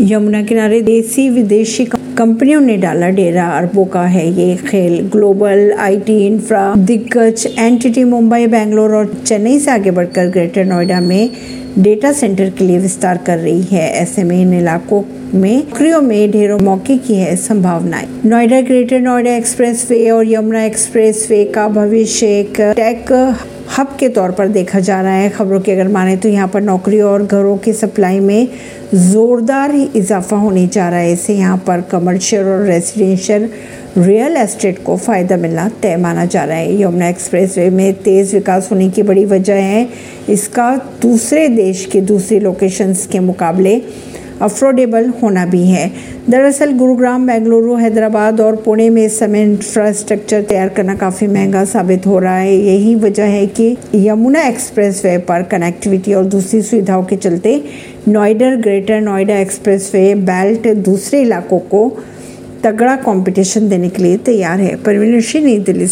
यमुना किनारे देसी विदेशी कंपनियों ने डाला डेरा। अरबों का है ये खेल। ग्लोबल आईटी इंफ्रा, दिग्गज एंटिटी मुंबई, बेंगलोर और चेन्नई से आगे बढ़कर ग्रेटर नोएडा में डेटा सेंटर के लिए विस्तार कर रही है। ऐसे में इन इलाकों में नौकरियों में ढेरों मौके की है संभावनाएँ। नोएडा ग्रेटर नोएडा एक्सप्रेसवे और यमुना एक्सप्रेसवे का भविष्य एक टेक हब के तौर पर देखा जा रहा है खबरों की अगर माने तो यहाँ पर नौकरी और घरों की सप्लाई में ज़ोरदार ही इजाफा होने जा रहा है। इससे यहाँ पर कमर्शियल और रेसिडेंशियल रियल एस्टेट को फ़ायदा मिलना तय माना जा रहा है। यमुना एक्सप्रेसवे में तेज़ विकास होने की बड़ी वजह है। इसका दूसरे देश के दूसरी लोकेशंस के मुकाबले अफोर्डेबल होना भी है। दरअसल गुरुग्राम, बेंगलुरु, हैदराबाद और पुणे में इस समय इंफ्रास्ट्रक्चर तैयार करना काफ़ी महँगा साबित हो रहा है। यही वजह है कि यमुना एक्सप्रेस वे पर कनेक्टिविटी और दूसरी सुविधाओं के चलते Noida greater Noida expressway belt दूसरे इलाकों को तगड़ा कंपटीशन देने के लिए तैयार है। परवीन सिंह, नई दिल्ली